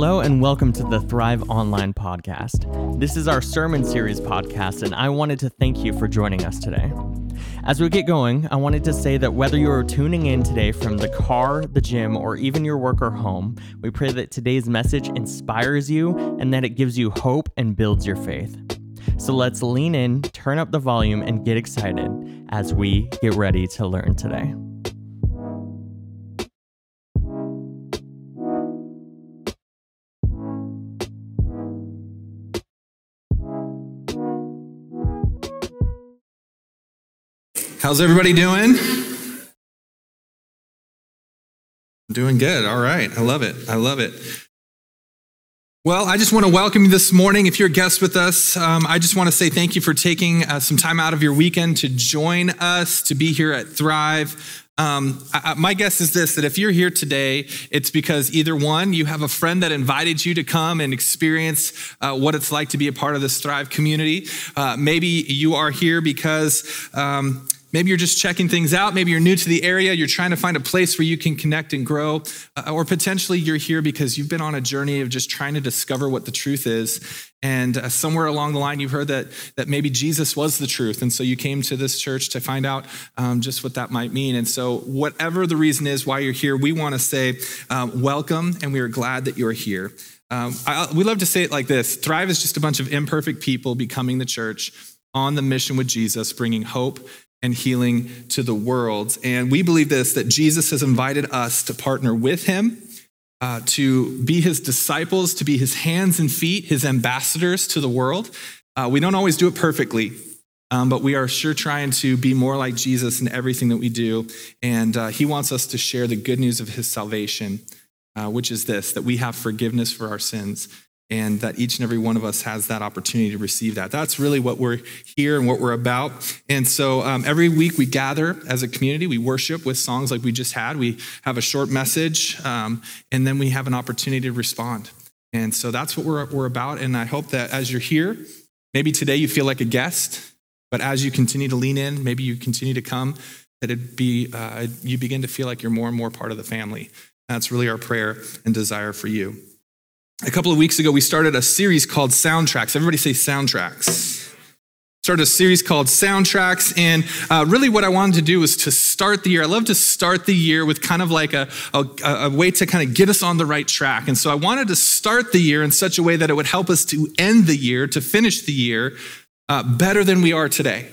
Hello, and welcome to the Thrive Online podcast. This is our sermon series podcast, and I wanted to thank you for joining us today. As we get going, I wanted to say that whether you are tuning in today from the car, the gym, or even your work or home, we pray that today's message inspires you and that it gives you hope and builds your faith. So let's lean in, turn up the volume, and get excited as we get ready to learn today. How's everybody doing? Doing good. All right. I love it. I love it. Well, I just want to welcome you this morning. If you're a guest with us, um, I just want to say thank you for taking uh, some time out of your weekend to join us, to be here at Thrive. Um, I, my guess is this that if you're here today, it's because either one, you have a friend that invited you to come and experience uh, what it's like to be a part of this Thrive community. Uh, maybe you are here because. Um, Maybe you're just checking things out. Maybe you're new to the area. You're trying to find a place where you can connect and grow. Uh, or potentially you're here because you've been on a journey of just trying to discover what the truth is. And uh, somewhere along the line, you've heard that, that maybe Jesus was the truth. And so you came to this church to find out um, just what that might mean. And so, whatever the reason is why you're here, we want to say um, welcome and we are glad that you're here. Um, I, we love to say it like this Thrive is just a bunch of imperfect people becoming the church on the mission with Jesus, bringing hope and healing to the world. And we believe this that Jesus has invited us to partner with him, uh, to be his disciples, to be his hands and feet, his ambassadors to the world. Uh, we don't always do it perfectly, um, but we are sure trying to be more like Jesus in everything that we do. And uh, he wants us to share the good news of his salvation, uh, which is this that we have forgiveness for our sins and that each and every one of us has that opportunity to receive that. That's really what we're here and what we're about. And so um, every week we gather as a community, we worship with songs like we just had. We have a short message, um, and then we have an opportunity to respond. And so that's what we're, we're about. And I hope that as you're here, maybe today you feel like a guest, but as you continue to lean in, maybe you continue to come, that it be uh, you begin to feel like you're more and more part of the family. That's really our prayer and desire for you a couple of weeks ago, we started a series called Soundtracks. Everybody say soundtracks. Started a series called Soundtracks. And uh, really, what I wanted to do was to start the year. I love to start the year with kind of like a, a, a way to kind of get us on the right track. And so I wanted to start the year in such a way that it would help us to end the year, to finish the year uh, better than we are today.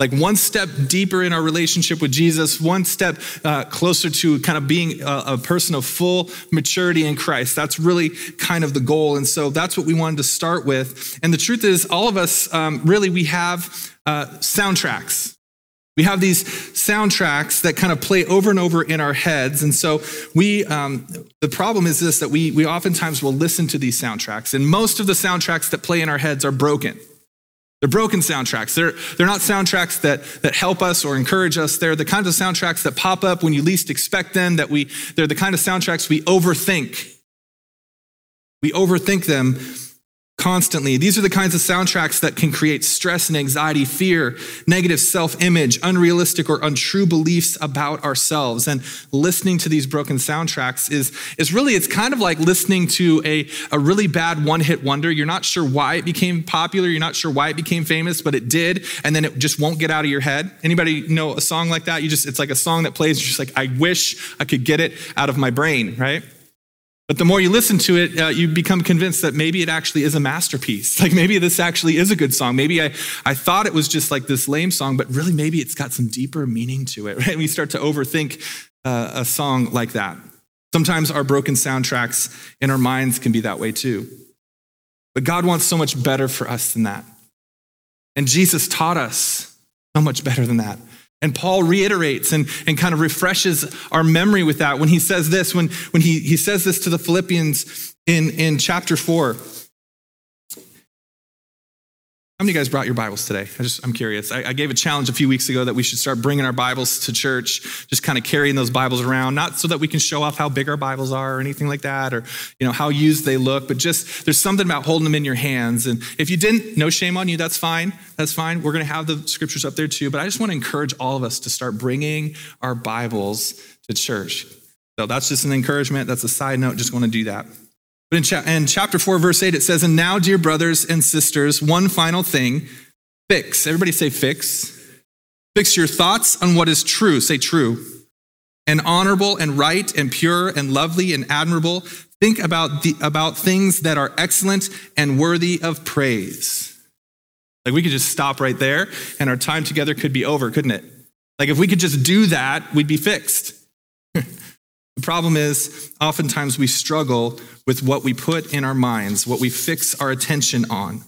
Like one step deeper in our relationship with Jesus, one step uh, closer to kind of being a, a, person of full maturity in Christ. That's really kind of the goal. And so that's what we wanted to start with. And the truth is, all of us, um, really, we have uh, soundtracks. We have these soundtracks that kind of play over and over in our heads. And so we, um, the problem is this that we, we oftentimes will listen to these soundtracks, and most of the soundtracks that play in our heads are broken. They're broken soundtracks. They're, they're not soundtracks that, that help us or encourage us. They're the kinds of soundtracks that pop up when you least expect them, that we, they're the kind of soundtracks we overthink. We overthink them constantly. These are the kinds of soundtracks that can create stress and anxiety, fear, negative self image, unrealistic or untrue beliefs about ourselves. And listening to these broken soundtracks is, is really, it's kind of like listening to a, a really bad one hit wonder. You're not sure why it became popular, you're not sure why it became famous, but it did, and then it just won't get out of your head. Anybody know a song like that? You just, it's like a song that plays, just like, I wish I could get it out of my brain, right? But the more you listen to it, uh, you become convinced that maybe it actually is a masterpiece. Like maybe this actually is a good song. Maybe I, I thought it was just like this lame song, but really maybe it's got some deeper meaning to it, right? We start to overthink uh, a song like that. Sometimes our broken soundtracks in our minds can be that way too. But God wants so much better for us than that. And Jesus taught us so much better than that. And Paul reiterates and, and kind of refreshes our memory with that when he says this, when, when he, he says this to the Philippians in, in chapter 4. How many of you guys brought your Bibles today? I just, I'm curious. I, I, gave a challenge a few weeks ago that we should start bringing our Bibles to church, just kind of carrying those Bibles around, not so that we can show off how big our Bibles are or anything like that, or you know how used they look, but just there's something about holding them in your hands. And if you didn't, no shame on you. That's fine. That's fine. We're going to have the scriptures up there too. But I just want to encourage all of us to start bringing our Bibles to church. So that's just an encouragement. That's a side note. Just want to do that. But in, cha- in chapter 4, verse 8, it says, And now, dear brothers and sisters, one final thing fix. Everybody say fix. Fix your thoughts on what is true. Say true. And honorable and right and pure and lovely and admirable. Think about, the, about things that are excellent and worthy of praise. Like we could just stop right there and our time together could be over, couldn't it? Like if we could just do that, we'd be fixed. the problem is, oftentimes we struggle with what we put in our minds, what we fix our attention on.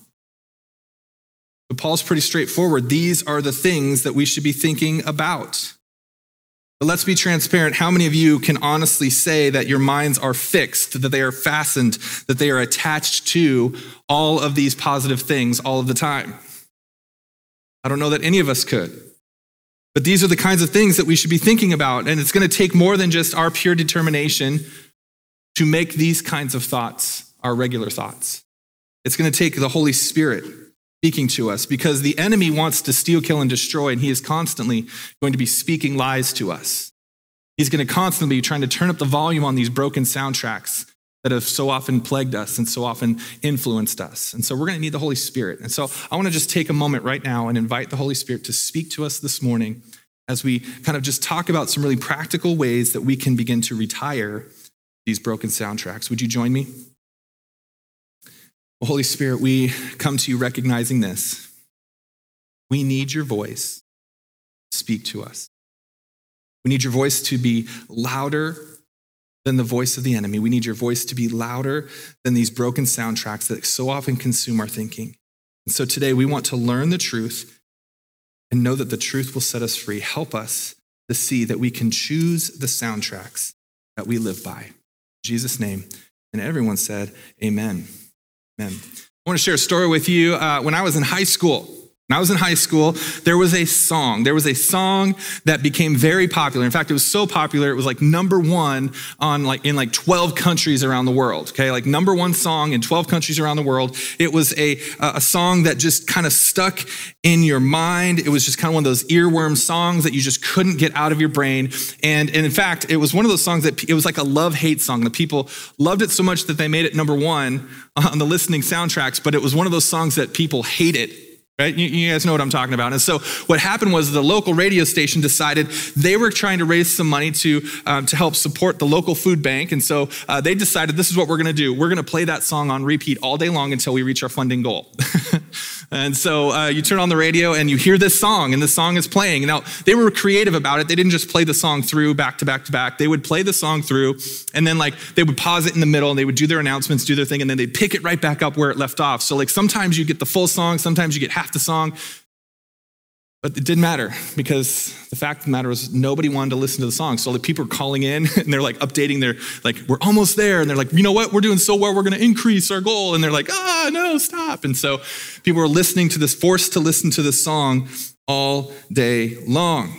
But Paul's pretty straightforward. These are the things that we should be thinking about. But let's be transparent. How many of you can honestly say that your minds are fixed, that they are fastened, that they are attached to all of these positive things all of the time? I don't know that any of us could. But these are the kinds of things that we should be thinking about. And it's going to take more than just our pure determination to make these kinds of thoughts our regular thoughts. It's going to take the Holy Spirit speaking to us because the enemy wants to steal, kill, and destroy, and he is constantly going to be speaking lies to us. He's going to constantly be trying to turn up the volume on these broken soundtracks that have so often plagued us and so often influenced us. And so we're going to need the Holy Spirit. And so I want to just take a moment right now and invite the Holy Spirit to speak to us this morning as we kind of just talk about some really practical ways that we can begin to retire these broken soundtracks. Would you join me? Well, Holy Spirit, we come to you recognizing this. We need your voice. Speak to us. We need your voice to be louder than the voice of the enemy. We need your voice to be louder than these broken soundtracks that so often consume our thinking. And so today we want to learn the truth and know that the truth will set us free. Help us to see that we can choose the soundtracks that we live by. In Jesus' name. And everyone said, Amen. Amen. I want to share a story with you. Uh, when I was in high school, when I was in high school, there was a song. There was a song that became very popular. In fact, it was so popular, it was like number one on like in like 12 countries around the world. Okay, like number one song in 12 countries around the world. It was a, a song that just kind of stuck in your mind. It was just kind of one of those earworm songs that you just couldn't get out of your brain. And, and in fact, it was one of those songs that it was like a love-hate song. The people loved it so much that they made it number one on the listening soundtracks, but it was one of those songs that people hated Right? You, you, guys know what I'm talking about. And so what happened was the local radio station decided they were trying to raise some money to, um, to help support the local food bank. And so uh, they decided this is what we're going to do. We're going to play that song on repeat all day long until we reach our funding goal. And so uh, you turn on the radio and you hear this song, and the song is playing. Now, they were creative about it. They didn't just play the song through back to back to back. They would play the song through, and then, like, they would pause it in the middle, and they would do their announcements, do their thing, and then they'd pick it right back up where it left off. So, like, sometimes you get the full song, sometimes you get half the song. But it didn't matter because the fact of the matter was nobody wanted to listen to the song. So the people are calling in and they're like updating their, like, we're almost there. And they're like, you know what? We're doing so well. We're going to increase our goal. And they're like, ah, no, stop. And so people were listening to this, forced to listen to this song all day long.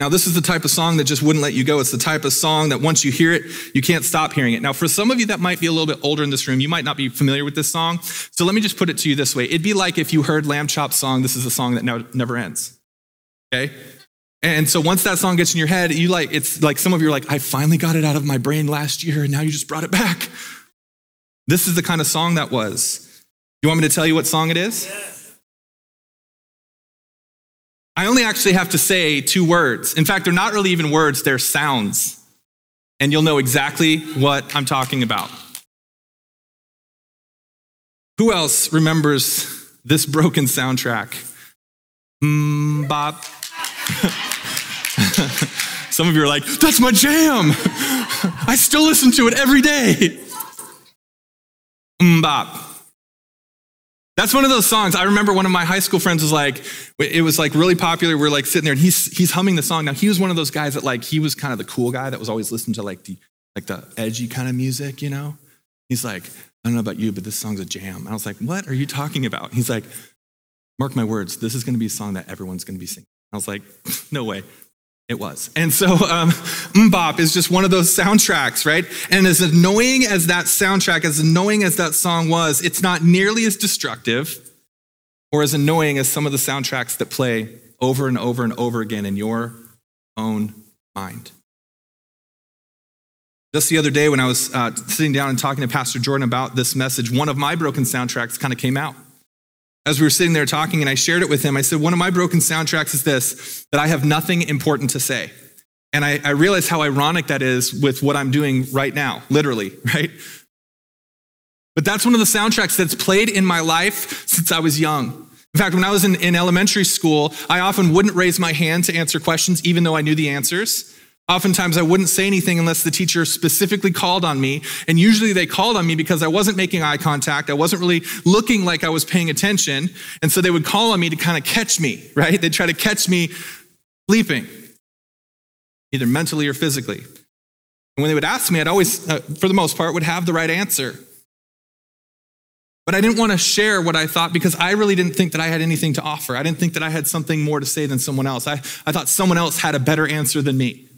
Now, this is the type of song that just wouldn't let you go. It's the type of song that once you hear it, you can't stop hearing it. Now, for some of you that might be a little bit older in this room, you might not be familiar with this song. So let me just put it to you this way. It'd be like if you heard Lamb Chop's song, This is a song that never ends. Okay? And so once that song gets in your head, you like, it's like some of you are like, I finally got it out of my brain last year, and now you just brought it back. This is the kind of song that was. You want me to tell you what song it is? I only actually have to say two words. In fact, they're not really even words, they're sounds. And you'll know exactly what I'm talking about. Who else remembers this broken soundtrack? Mm. Some of you are like, that's my jam. I still listen to it every day. Mm. That's one of those songs. I remember one of my high school friends was like, it was like really popular. We're like sitting there and he's he's humming the song. Now he was one of those guys that like he was kind of the cool guy that was always listening to like the like the edgy kind of music, you know? He's like, I don't know about you, but this song's a jam. And I was like, what are you talking about? He's like, mark my words, this is gonna be a song that everyone's gonna be singing. I was like, no way. It was. And so um, MMMBop is just one of those soundtracks, right? And as annoying as that soundtrack, as annoying as that song was, it's not nearly as destructive or as annoying as some of the soundtracks that play over and over and over again in your own mind. Just the other day, when I was uh, sitting down and talking to Pastor Jordan about this message, one of my broken soundtracks kind of came out. As we were sitting there talking, and I shared it with him, I said, One of my broken soundtracks is this that I have nothing important to say. And I, I realized how ironic that is with what I'm doing right now, literally, right? But that's one of the soundtracks that's played in my life since I was young. In fact, when I was in, in elementary school, I often wouldn't raise my hand to answer questions, even though I knew the answers. Oftentimes, I wouldn't say anything unless the teacher specifically called on me. And usually, they called on me because I wasn't making eye contact. I wasn't really looking like I was paying attention. And so they would call on me to kind of catch me, right? They'd try to catch me sleeping, either mentally or physically. And when they would ask me, I'd always, uh, for the most part, would have the right answer. But I didn't want to share what I thought because I really didn't think that I had anything to offer. I didn't think that I had something more to say than someone else. I, I thought someone else had a better answer than me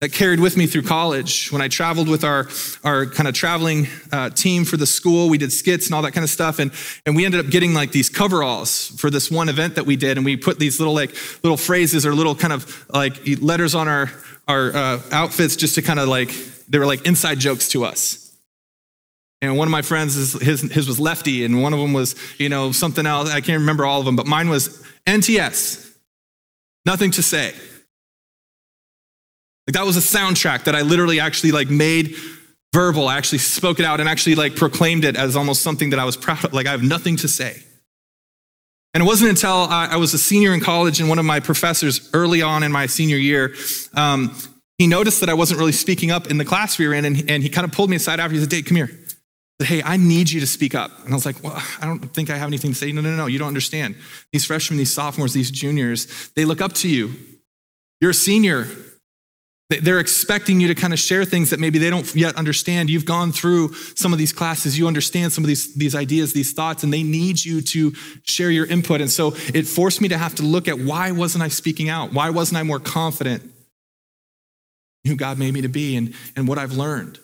that carried with me through college. When I traveled with our, our kind of traveling uh, team for the school, we did skits and all that kind of stuff. And, and we ended up getting like these coveralls for this one event that we did. And we put these little like little phrases or little kind of like letters on our, our uh, outfits just to kind of like, they were like inside jokes to us. And one of my friends, his, his was lefty, and one of them was, you know, something else. I can't remember all of them, but mine was NTS. Nothing to say. Like that was a soundtrack that I literally actually like made verbal. I actually spoke it out and actually like proclaimed it as almost something that I was proud of. Like I have nothing to say. And it wasn't until I, was a senior in college and one of my professors early on in my senior year, um, he noticed that I wasn't really speaking up in the class we were in, and, and he kind of pulled me aside after. He said, Dave, come here. Said, hey, I need you to speak up. And I was like, well, I don't think I have anything to say. No, no, no, you don't understand. These freshmen, these sophomores, these juniors, they look up to you. You're a senior. They're expecting you to kind of share things that maybe they don't yet understand. You've gone through some of these classes, you understand some of these, these ideas, these thoughts, and they need you to share your input. And so it forced me to have to look at why wasn't I speaking out? Why wasn't I more confident who God made me to be and, and what I've learned?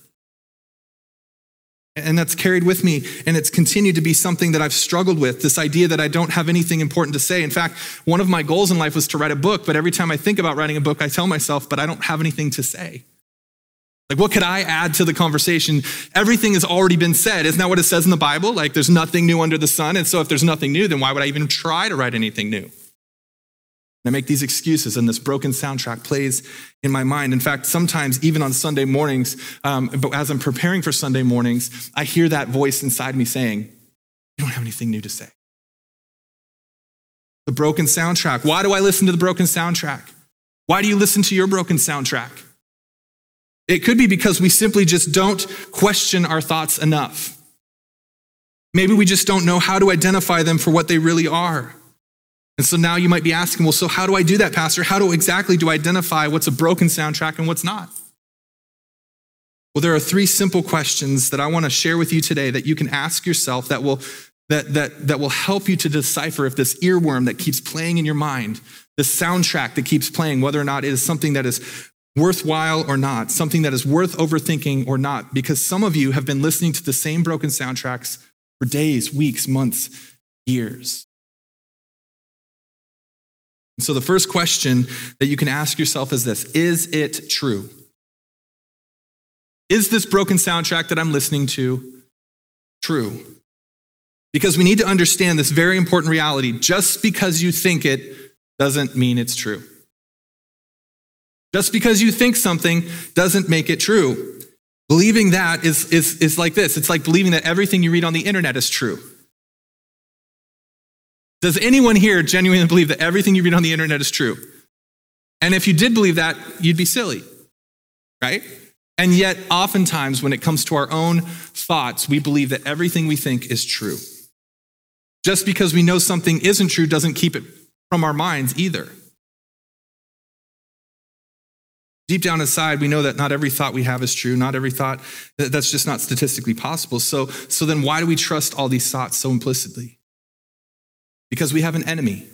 And that's carried with me, and it's continued to be something that I've struggled with this idea that I don't have anything important to say. In fact, one of my goals in life was to write a book, but every time I think about writing a book, I tell myself, but I don't have anything to say. Like, what could I add to the conversation? Everything has already been said. Isn't that what it says in the Bible? Like, there's nothing new under the sun. And so, if there's nothing new, then why would I even try to write anything new? I make these excuses, and this broken soundtrack plays in my mind. In fact, sometimes, even on Sunday mornings, um, as I'm preparing for Sunday mornings, I hear that voice inside me saying, You don't have anything new to say. The broken soundtrack. Why do I listen to the broken soundtrack? Why do you listen to your broken soundtrack? It could be because we simply just don't question our thoughts enough. Maybe we just don't know how to identify them for what they really are. And so now you might be asking, well, so how do I do that, Pastor? How do exactly do I identify what's a broken soundtrack and what's not? Well, there are three simple questions that I want to share with you today that you can ask yourself that will, that, that, that will help you to decipher if this earworm that keeps playing in your mind, this soundtrack that keeps playing, whether or not it is something that is worthwhile or not, something that is worth overthinking or not, because some of you have been listening to the same broken soundtracks for days, weeks, months, years. So, the first question that you can ask yourself is this Is it true? Is this broken soundtrack that I'm listening to true? Because we need to understand this very important reality. Just because you think it doesn't mean it's true. Just because you think something doesn't make it true. Believing that is, is, is like this it's like believing that everything you read on the internet is true. Does anyone here genuinely believe that everything you read on the internet is true? And if you did believe that, you'd be silly, right? And yet, oftentimes, when it comes to our own thoughts, we believe that everything we think is true. Just because we know something isn't true doesn't keep it from our minds either. Deep down inside, we know that not every thought we have is true. Not every thought, that's just not statistically possible. So, so then why do we trust all these thoughts so implicitly? Because we have an enemy.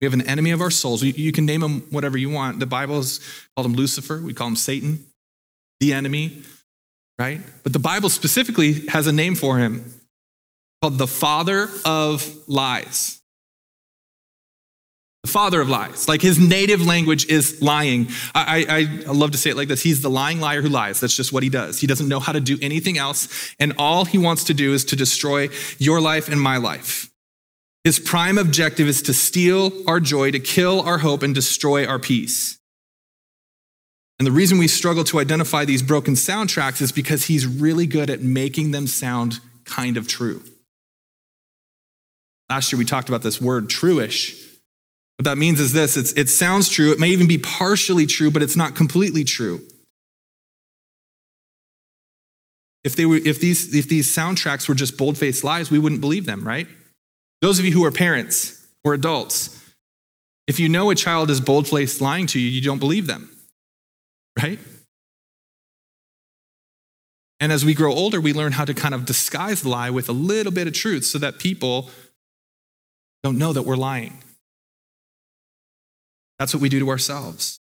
We have an enemy of our souls. You can name him whatever you want. The Bible called him Lucifer. We call him Satan, the enemy, right? But the Bible specifically has a name for him called the father of lies. the father of lies. Like his native language is lying. I, I, I, love to say it like this He's the lying liar who lies. That's just what he does. He doesn't know how to do anything else. And all he wants to do is to destroy your life and my life. His prime objective is to steal our joy, to kill our hope, and destroy our peace. And the reason we struggle to identify these broken soundtracks is because he's really good at making them sound kind of true. Last year we talked about this word truish. What that means is this it sounds true. It may even be partially true, but it's not completely true. If, they were, if, these, if these soundtracks were just bold faced lies, we wouldn't believe them, right? Those of you who are parents or adults, if you know a child is bold faced lying to you, you don't believe them, right? And as we grow older, we learn how to kind of disguise the lie with a little bit of truth so that people don't know that we're lying. That's what we do to ourselves.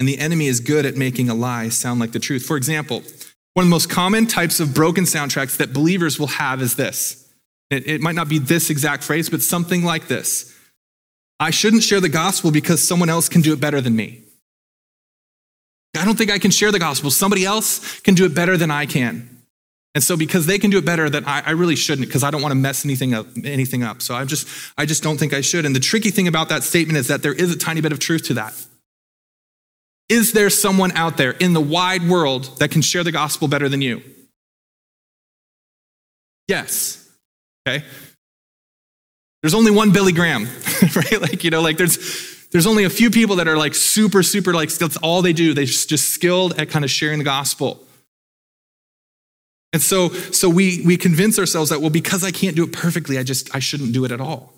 And the enemy is good at making a lie sound like the truth. For example, one of the most common types of broken soundtracks that believers will have is this. It, it, might not be this exact phrase, but something like this I shouldn't share the gospel because someone else can do it better than me. I don't think I can share the gospel. Somebody else can do it better than I can. And so because they can do it better, that I, I, really shouldn't, because I don't want to mess anything up, anything up. So I just, I just don't think I should. And the tricky thing about that statement is that there is a tiny bit of truth to that. Is there someone out there in the wide world that can share the gospel better than you? Yes. Okay. There's only one Billy Graham, right? Like, you know, like there's there's only a few people that are like super, super, like that's all they do. They're just skilled at kind of sharing the gospel. And so, so we, we convince ourselves that, well, because I can't do it perfectly, I just, I shouldn't do it at all.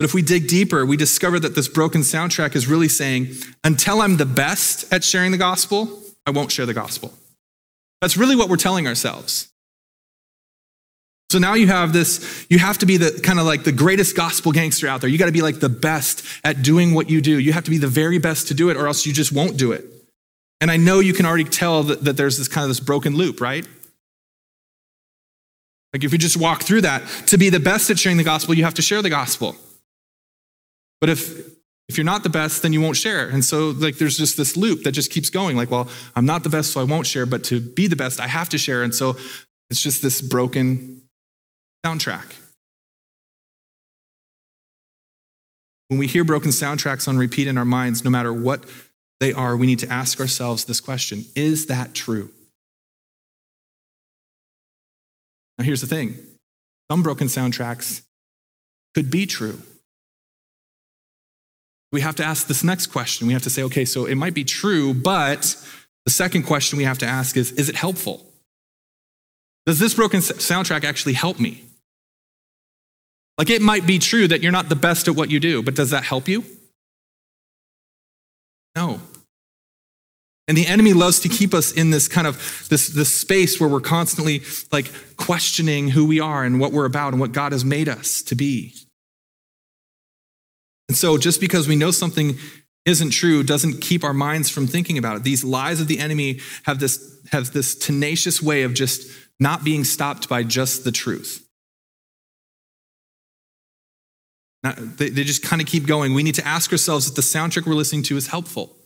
But if we dig deeper, we discover that this broken soundtrack is really saying, until I'm the best at sharing the gospel, I won't share the gospel. That's really what we're telling ourselves. So now you have this, you have to be the kind of like the greatest gospel gangster out there. You got to be like the best at doing what you do. You have to be the very best to do it, or else you just won't do it. And I know you can already tell that, that there's this kind of this broken loop, right? Like if you just walk through that, to be the best at sharing the gospel, you have to share the gospel. But if if you're not the best, then you won't share. And so like there's just this loop that just keeps going. Like, well, I'm not the best, so I won't share, but to be the best, I have to share. And so it's just this broken soundtrack. When we hear broken soundtracks on repeat in our minds, no matter what they are, we need to ask ourselves this question Is that true? Now, here's the thing some broken soundtracks could be true. We have to ask this next question. We have to say, okay, so it might be true, but the second question we have to ask is is it helpful? Does this broken soundtrack actually help me? Like it might be true that you're not the best at what you do, but does that help you? No. And the enemy loves to keep us in this kind of this, this space where we're constantly like questioning who we are and what we're about and what God has made us to be. And so just because we know something isn't true doesn't keep our minds from thinking about it. These lies of the enemy have this, have this tenacious way of just not being stopped by just the truth. They, they just kind of keep going. We need to ask ourselves if the soundtrack we're listening to is helpful.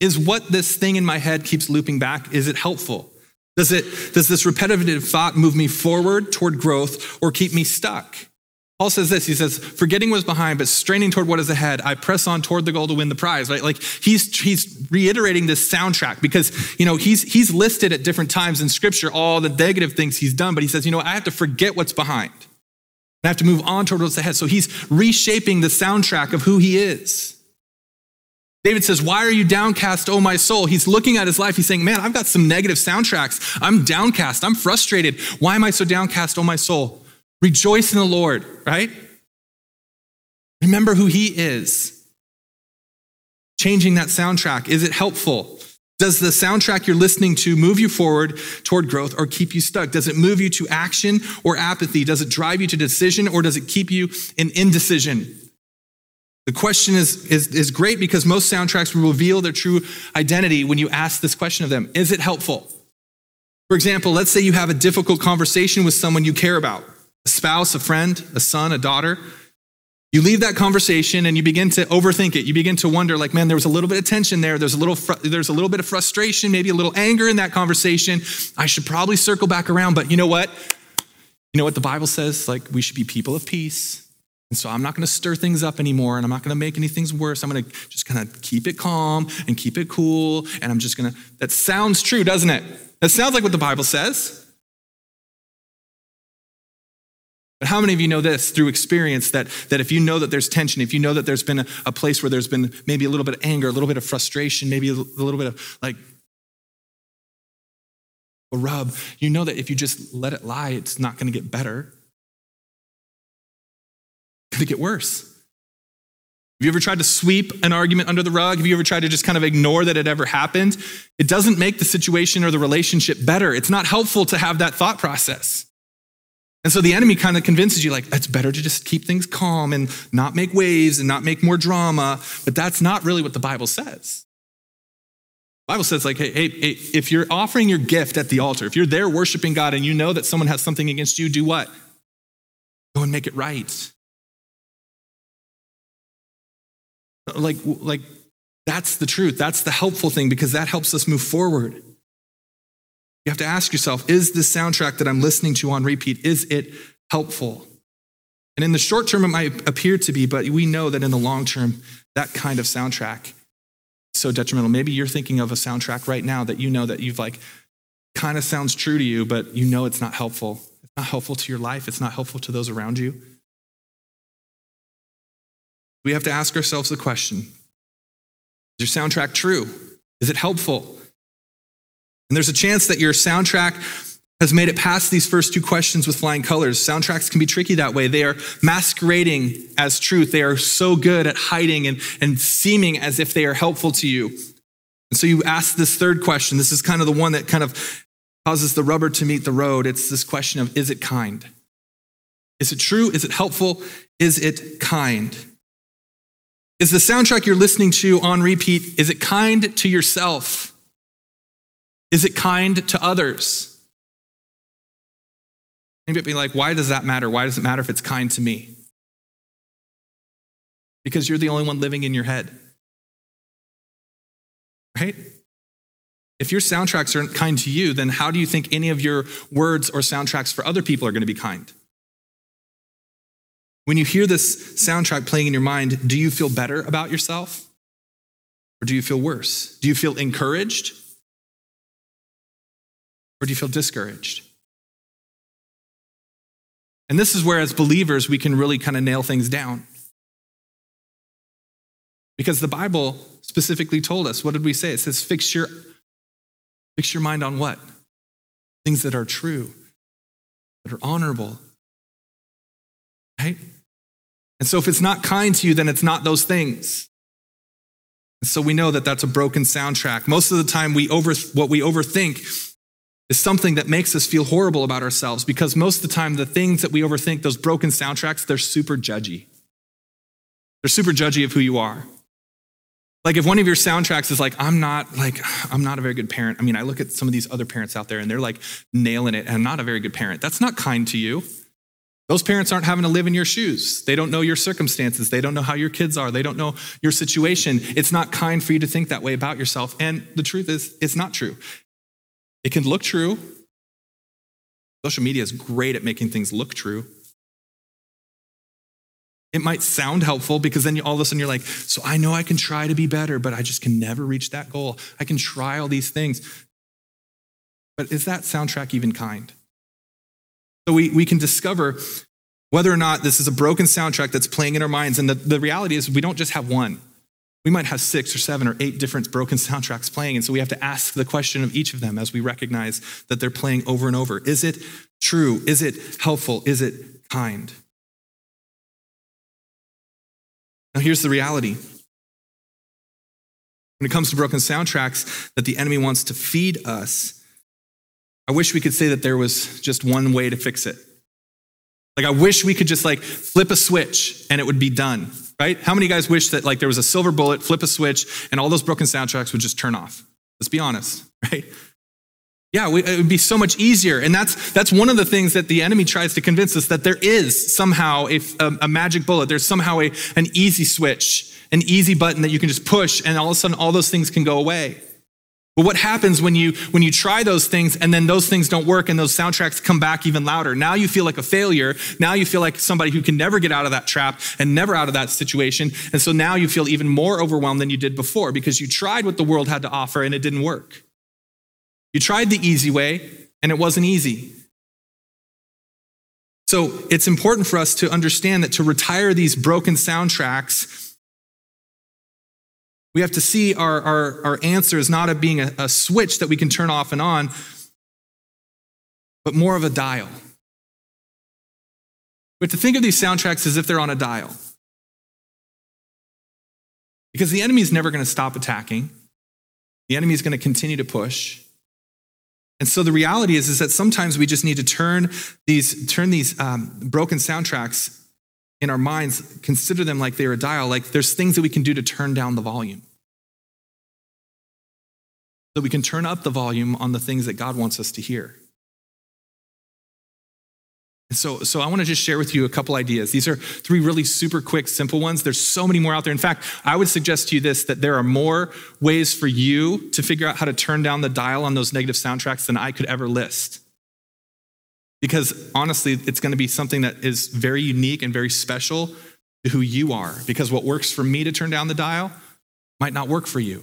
Is what this thing in my head keeps looping back, is it helpful? Does, it, does this repetitive thought move me forward toward growth or keep me stuck? Paul says this, he says, forgetting what's behind, but straining toward what is ahead, I press on toward the goal to win the prize, right? Like he's, he's reiterating this soundtrack because, you know, he's, he's listed at different times in scripture all the negative things he's done, but he says, you know, I have to forget what's behind. I have to move on toward what's ahead. So he's reshaping the soundtrack of who he is. David says, Why are you downcast, O my soul? He's looking at his life. He's saying, Man, I've got some negative soundtracks. I'm downcast. I'm frustrated. Why am I so downcast, O my soul? Rejoice in the Lord, right? Remember who he is. Changing that soundtrack. Is it helpful? Does the soundtrack you're listening to move you forward toward growth or keep you stuck? Does it move you to action or apathy? Does it drive you to decision or does it keep you in indecision? The question is, is, is great because most soundtracks will reveal their true identity when you ask this question of them Is it helpful? For example, let's say you have a difficult conversation with someone you care about a spouse, a friend, a son, a daughter. You leave that conversation and you begin to overthink it. You begin to wonder, like, man, there was a little bit of tension there. There's a little, fr- there's a little bit of frustration, maybe a little anger in that conversation. I should probably circle back around. But you know what? You know what the Bible says? Like, we should be people of peace. And so I'm not going to stir things up anymore, and I'm not going to make anything worse. I'm going to just kind of keep it calm and keep it cool. And I'm just going to. That sounds true, doesn't it? That sounds like what the Bible says. But how many of you know this through experience that, that if you know that there's tension, if you know that there's been a, a place where there's been maybe a little bit of anger, a little bit of frustration, maybe a, a little bit of like a rub, you know that if you just let it lie, it's not going to get better. It's going to get worse. Have you ever tried to sweep an argument under the rug? Have you ever tried to just kind of ignore that it ever happened? It doesn't make the situation or the relationship better. It's not helpful to have that thought process. And so the enemy kind of convinces you, like, it's better to just keep things calm and not make waves and not make more drama. But that's not really what the Bible says. The Bible says, like, hey, hey, hey, if you're offering your gift at the altar, if you're there worshiping God and you know that someone has something against you, do what? Go and make it right. Like, like that's the truth. That's the helpful thing because that helps us move forward. You have to ask yourself is this soundtrack that I'm listening to on repeat, is it helpful? And in the short term, it might appear to be, but we know that in the long term, that kind of soundtrack is so detrimental. Maybe you're thinking of a soundtrack right now that you know that you've like kind of sounds true to you, but you know it's not helpful. It's not helpful to your life, it's not helpful to those around you. We have to ask ourselves the question Is your soundtrack true? Is it helpful? And there's a chance that your soundtrack has made it past these first two questions with flying colors. Soundtracks can be tricky that way. They are masquerading as truth. They are so good at hiding and, and seeming as if they are helpful to you. And so you ask this third question. This is kind of the one that kind of causes the rubber to meet the road. It's this question of is it kind? Is it true? Is it helpful? Is it kind? Is the soundtrack you're listening to on repeat, is it kind to yourself? Is it kind to others? Anybody be like, why does that matter? Why does it matter if it's kind to me? Because you're the only one living in your head. Right? If your soundtracks aren't kind to you, then how do you think any of your words or soundtracks for other people are going to be kind? When you hear this soundtrack playing in your mind, do you feel better about yourself? Or do you feel worse? Do you feel encouraged? Or do you feel discouraged? And this is where, as believers, we can really kind of nail things down. Because the Bible specifically told us, what did we say? It says, fix your, fix your mind on what? Things that are true, that are honorable. Right? And so if it's not kind to you, then it's not those things. And so we know that that's a broken soundtrack. Most of the time, we over, what we overthink is something that makes us feel horrible about ourselves because most of the time, the things that we overthink, those broken soundtracks, they're super judgy. They're super judgy of who you are. Like if one of your soundtracks is like, I'm not like, I'm not a very good parent. I mean, I look at some of these other parents out there and they're like nailing it and I'm not a very good parent. That's not kind to you. Those parents aren't having to live in your shoes. They don't know your circumstances. They don't know how your kids are. They don't know your situation. It's not kind for you to think that way about yourself. And the truth is, it's not true. It can look true. Social media is great at making things look true. It might sound helpful because then all of a sudden you're like, so I know I can try to be better, but I just can never reach that goal. I can try all these things. But is that soundtrack even kind? So we, we can discover whether or not this is a broken soundtrack that's playing in our minds. And the, the reality is, we don't just have one. We might have six or seven or eight different broken soundtracks playing. And so we have to ask the question of each of them as we recognize that they're playing over and over. Is it true? Is it helpful? Is it kind? Now, here's the reality. When it comes to broken soundtracks that the enemy wants to feed us, I wish we could say that there was just one way to fix it. Like, I wish we could just like flip a switch and it would be done right? How many guys wish that like there was a silver bullet, flip a switch, and all those broken soundtracks would just turn off? Let's be honest, right? Yeah, we, it would be so much easier. And that's, that's one of the things that the enemy tries to convince us that there is somehow a, a, a magic bullet. There's somehow a, an easy switch, an easy button that you can just push, and all of a sudden all those things can go away. But what happens when you when you try those things and then those things don't work and those soundtracks come back even louder? Now you feel like a failure. Now you feel like somebody who can never get out of that trap and never out of that situation. And so now you feel even more overwhelmed than you did before because you tried what the world had to offer and it didn't work. You tried the easy way, and it wasn't easy. So it's important for us to understand that to retire these broken soundtracks, we have to see our, our, our answer as not of being a, a switch that we can turn off and on, but more of a dial. We have to think of these soundtracks as if they're on a dial. Because the enemy is never going to stop attacking. The enemy is going to continue to push. And so the reality is, is that sometimes we just need to turn these, turn these um, broken soundtracks in our minds, consider them like they're a dial, like there's things that we can do to turn down the volume. So we can turn up the volume on the things that God wants us to hear. So, so I want to just share with you a couple ideas. These are three really super quick, simple ones. There's so many more out there. In fact, I would suggest to you this that there are more ways for you to figure out how to turn down the dial on those negative soundtracks than I could ever list. Because honestly, it's going to be something that is very unique and very special to who you are. Because what works for me to turn down the dial might not work for you.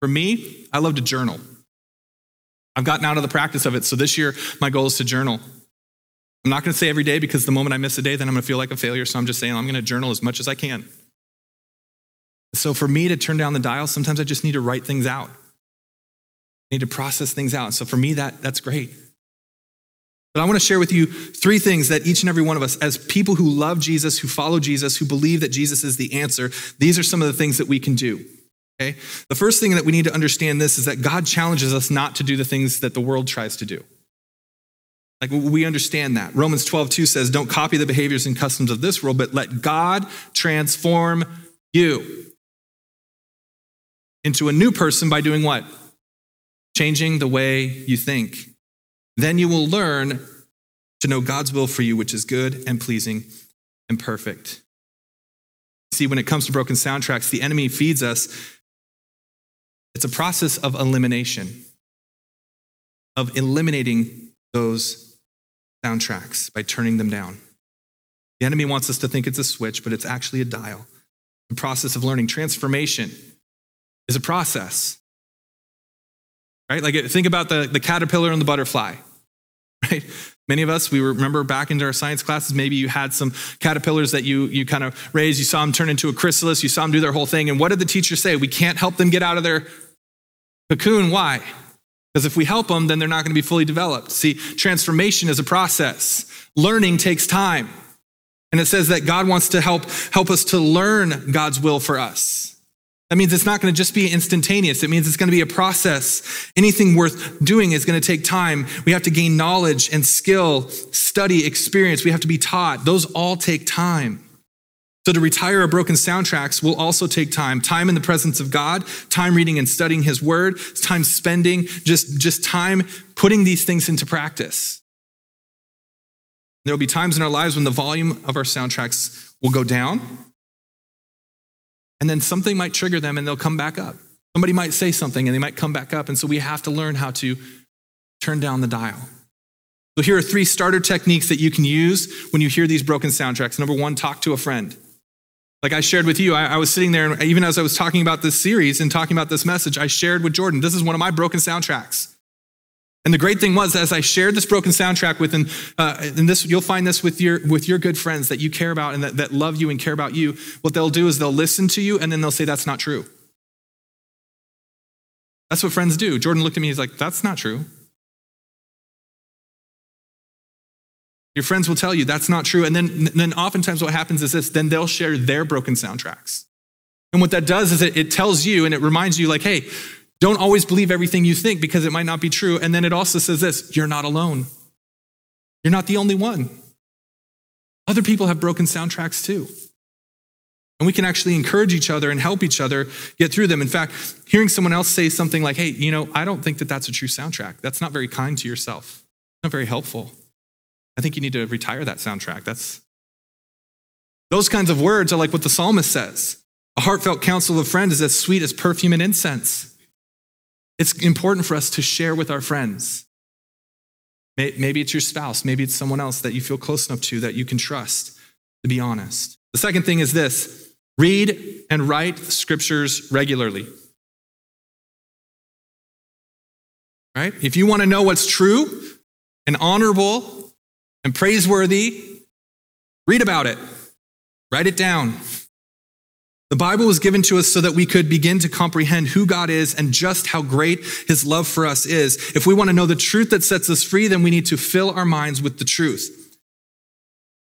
For me, I love to journal. I've gotten out of the practice of it. So this year, my goal is to journal. I'm not going to say every day because the moment I miss a day, then I'm going to feel like a failure. So I'm just saying I'm going to journal as much as I can. So for me to turn down the dial, sometimes I just need to write things out. I need to process things out. So for me, that, that's great. But I want to share with you three things that each and every one of us, as people who love Jesus, who follow Jesus, who believe that Jesus is the answer, these are some of the things that we can do. Okay? The first thing that we need to understand this is that God challenges us not to do the things that the world tries to do. Like we understand that. Romans 12, 2 says, Don't copy the behaviors and customs of this world, but let God transform you into a new person by doing what? Changing the way you think. Then you will learn to know God's will for you, which is good and pleasing and perfect. See, when it comes to broken soundtracks, the enemy feeds us. It's a process of elimination, of eliminating those soundtracks by turning them down. The enemy wants us to think it's a switch, but it's actually a dial. The process of learning transformation is a process. Right? Like think about the, the caterpillar and the butterfly. Right? Many of us, we remember back into our science classes, maybe you had some caterpillars that you, you kind of raised. You saw them turn into a chrysalis. You saw them do their whole thing. And what did the teacher say? We can't help them get out of their cocoon. Why? Because if we help them, then they're not going to be fully developed. See, transformation is a process. Learning takes time. And it says that God wants to help, help us to learn God's will for us. That means it's not going to just be instantaneous. It means it's going to be a process. Anything worth doing is going to take time. We have to gain knowledge and skill, study, experience. We have to be taught. Those all take time. So, to retire our broken soundtracks will also take time time in the presence of God, time reading and studying His Word, time spending, just, just time putting these things into practice. There will be times in our lives when the volume of our soundtracks will go down, and then something might trigger them and they'll come back up. Somebody might say something and they might come back up. And so we have to learn how to turn down the dial. So here are three starter techniques that you can use when you hear these broken soundtracks. Number one, talk to a friend. Like I shared with you, I, I, was sitting there, and even as I was talking about this series and talking about this message, I shared with Jordan, this is one of my broken soundtracks. And the great thing was, as I shared this broken soundtrack with, and, uh, and this, you'll find this with your, with your good friends that you care about and that, that love you and care about you, what they'll do is they'll listen to you and then they'll say, that's not true. That's what friends do. Jordan looked at me, he's like, that's not true. Your friends will tell you that's not true. And then, then oftentimes what happens is this then they'll share their broken soundtracks. And what that does is it, it tells you and it reminds you, like, hey, don't always believe everything you think because it might not be true. And then it also says this you're not alone. You're not the only one. Other people have broken soundtracks too. And we can actually encourage each other and help each other get through them. In fact, hearing someone else say something like, hey, you know, I don't think that that's a true soundtrack. That's not very kind to yourself, not very helpful. I think you need to retire that soundtrack. That's those kinds of words are like what the psalmist says. A heartfelt counsel of a friend is as sweet as perfume and incense. It's important for us to share with our friends. Maybe it's your spouse, maybe it's someone else that you feel close enough to that you can trust, to be honest. The second thing is this read and write scriptures regularly. Right? If you want to know what's true and honorable and praiseworthy, read about it, write it down. The Bible was given to us so that we could begin to comprehend who God is and just how great his love for us is. If we want to know the truth that sets us free, then we need to fill our minds with the truth.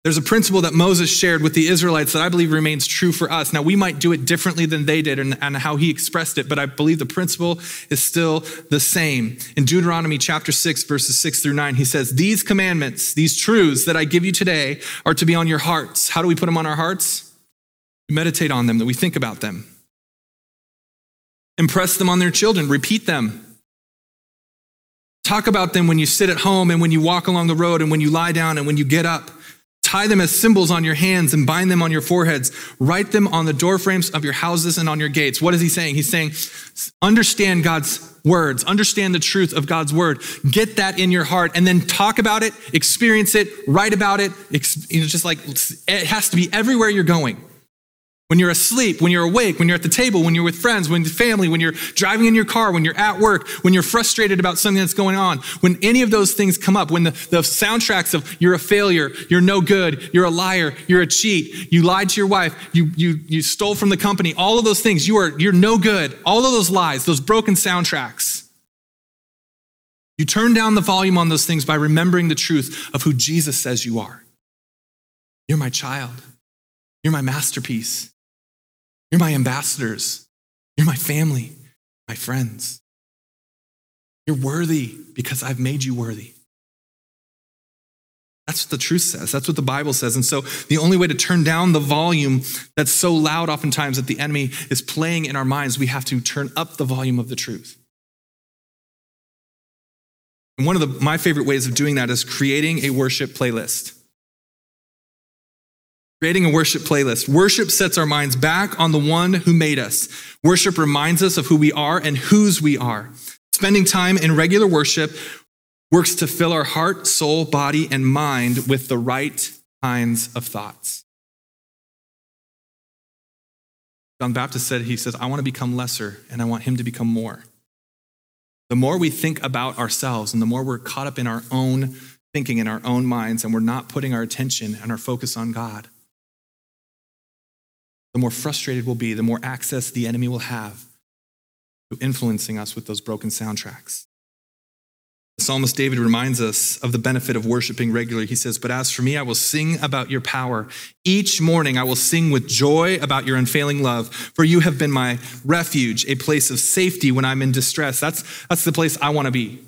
There's a principle that Moses shared with the Israelites that I believe remains true for us. Now, we might do it differently than they did and, and, how he expressed it, but I believe the principle is still the same. In Deuteronomy chapter 6, verses 6 through 9, he says, These commandments, these truths that I give you today are to be on your hearts. How do we put them on our hearts? We meditate on them, that we think about them. Impress them on their children, repeat them. Talk about them when you sit at home and when you walk along the road and when you lie down and when you get up. Tie them as symbols on your hands and bind them on your foreheads. Write them on the doorframes of your houses and on your gates. What is he saying? He's saying, understand God's words, understand the truth of God's word, get that in your heart, and then talk about it, experience it, write about it. Know, just like it has to be everywhere you're going. When you're asleep, when you're awake, when you're at the table, when you're with friends, when family, when you're driving in your car, when you're at work, when you're frustrated about something that's going on, when any of those things come up, when the, the soundtracks of you're a failure, you're no good, you're a liar, you're a cheat, you lied to your wife, you, you, you stole from the company, all of those things, you are, you're no good, all of those lies, those broken soundtracks. You turn down the volume on those things by remembering the truth of who Jesus says you are. You're my child. You're my masterpiece. You're my ambassadors. You're my family, my friends. You're worthy because I've made you worthy. That's what the truth says. That's what the Bible says. And so the only way to turn down the volume that's so loud oftentimes that the enemy is playing in our minds, we have to turn up the volume of the truth. And one of the, my favorite ways of doing that is creating a worship playlist creating a worship playlist. Worship sets our minds back on the one who made us. Worship reminds us of who we are and whose we are. Spending time in regular worship works to fill our heart, soul, body, and mind with the right kinds of thoughts. John Baptist said, he says, I want to become lesser and I want him to become more. The more we think about ourselves and the more we're caught up in our own thinking in our own minds and we're not putting our attention and our focus on God, the more frustrated we'll be, the more access the enemy will have to influencing us with those broken soundtracks. The psalmist David reminds us of the benefit of worshiping regularly. He says, But as for me, I will sing about your power. Each morning I will sing with joy about your unfailing love, for you have been my refuge, a place of safety when I'm in distress. That's, that's the place I want to be.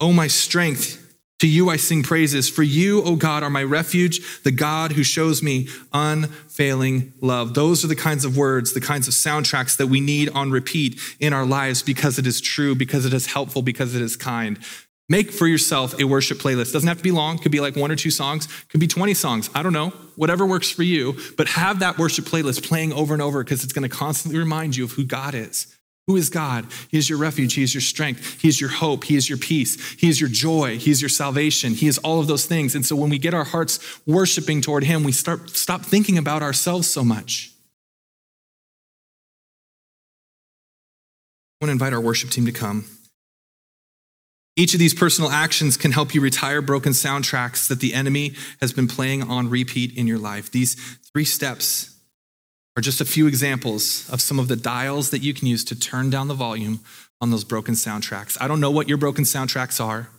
Oh, my strength, to you I sing praises. For you, O God, are my refuge, the God who shows me unfailing love. Those are the kinds of words, the kinds of soundtracks that we need on repeat in our lives because it is true, because it is helpful, because it is kind. Make for yourself a worship playlist. Doesn't have to be long, could be like one or two songs, could be 20 songs. I don't know, whatever works for you, but have that worship playlist playing over and over because it's going to constantly remind you of who God is who is God? He is your refuge. He is your strength. He is your hope. He is your peace. He is your joy. He is your salvation. He is all of those things. And so when we get our hearts worshiping toward Him, we start stop thinking about ourselves so much. I want to invite our worship team to come. Each of these personal actions can help you retire broken soundtracks that the enemy has been playing on repeat in your life. These three steps are just a few examples of some of the dials that you can use to turn down the volume on those broken soundtracks. I don't know what your broken soundtracks are.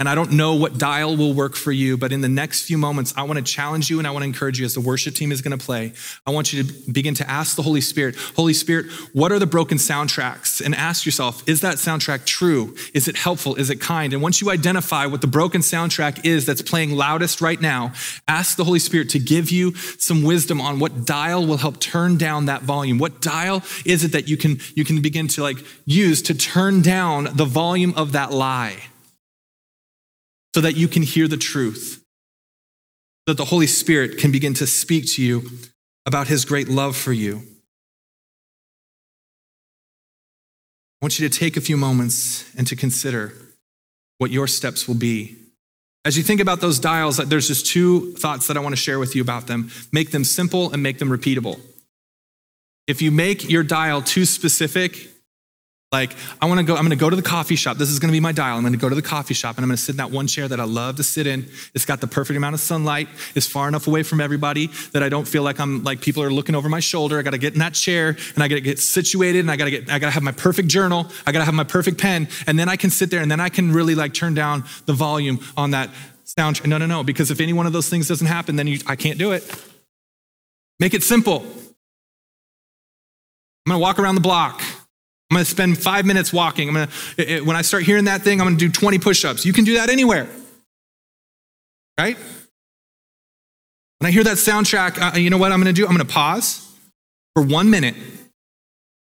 And I don't know what dial will work for you, but in the next few moments, I want to challenge you and I want to encourage you as the worship team is going to play. I want you to begin to ask the Holy Spirit, Holy Spirit, what are the broken soundtracks? And ask yourself, is that soundtrack true? Is it helpful? Is it kind? And once you identify what the broken soundtrack is that's playing loudest right now, ask the Holy Spirit to give you some wisdom on what dial will help turn down that volume. What dial is it that you can, you can begin to like use to turn down the volume of that lie? So that you can hear the truth, that the Holy Spirit can begin to speak to you about his great love for you. I want you to take a few moments and to consider what your steps will be. As you think about those dials, uh, there's just two thoughts that I want to share with you about them. Make them simple and make them repeatable. If you make your dial too specific, like, I want to go, I'm to go to the coffee shop. This is to be my dial. I'm to go to the coffee shop and I'm to sit in that one chair that I love to sit in. It's got the perfect amount of sunlight. It's far enough away from everybody that I don't feel like I'm like people are looking over my shoulder. I got to get in that chair and I got to get situated and I got to get, I got to have my perfect journal. I got to have my perfect pen. And then I can sit there and then I can really like turn down the volume on that sound. No, no, no. Because if any one of those things doesn't happen, then you, I can't do it. Make it simple. I'm to walk around the block. I'm going to spend five minutes walking. I'm going to, when I start hearing that thing, I'm going to do 20 push ups. You can do that anywhere, right? When I hear that soundtrack, uh, you know what I'm going to do? I'm going to pause for one minute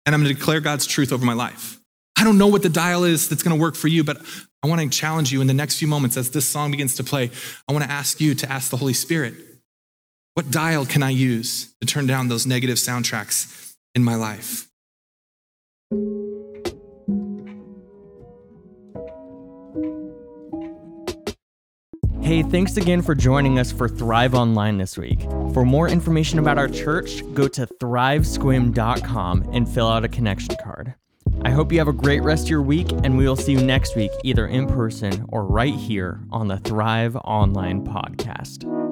and I'm going to declare God's truth over my life. I don't know what the dial is that's going to work for you, but I want to challenge you in the next few moments as this song begins to play. I want to ask you to ask the Holy Spirit, what dial can I use to turn down those negative soundtracks in my life? Hey, thanks again for joining us for Thrive Online this week. For more information about our church, go to thrivesquim.com and fill out a connection card. I hope you have a great rest of your week, and we will see you next week, either in person or right here on the Thrive Online podcast.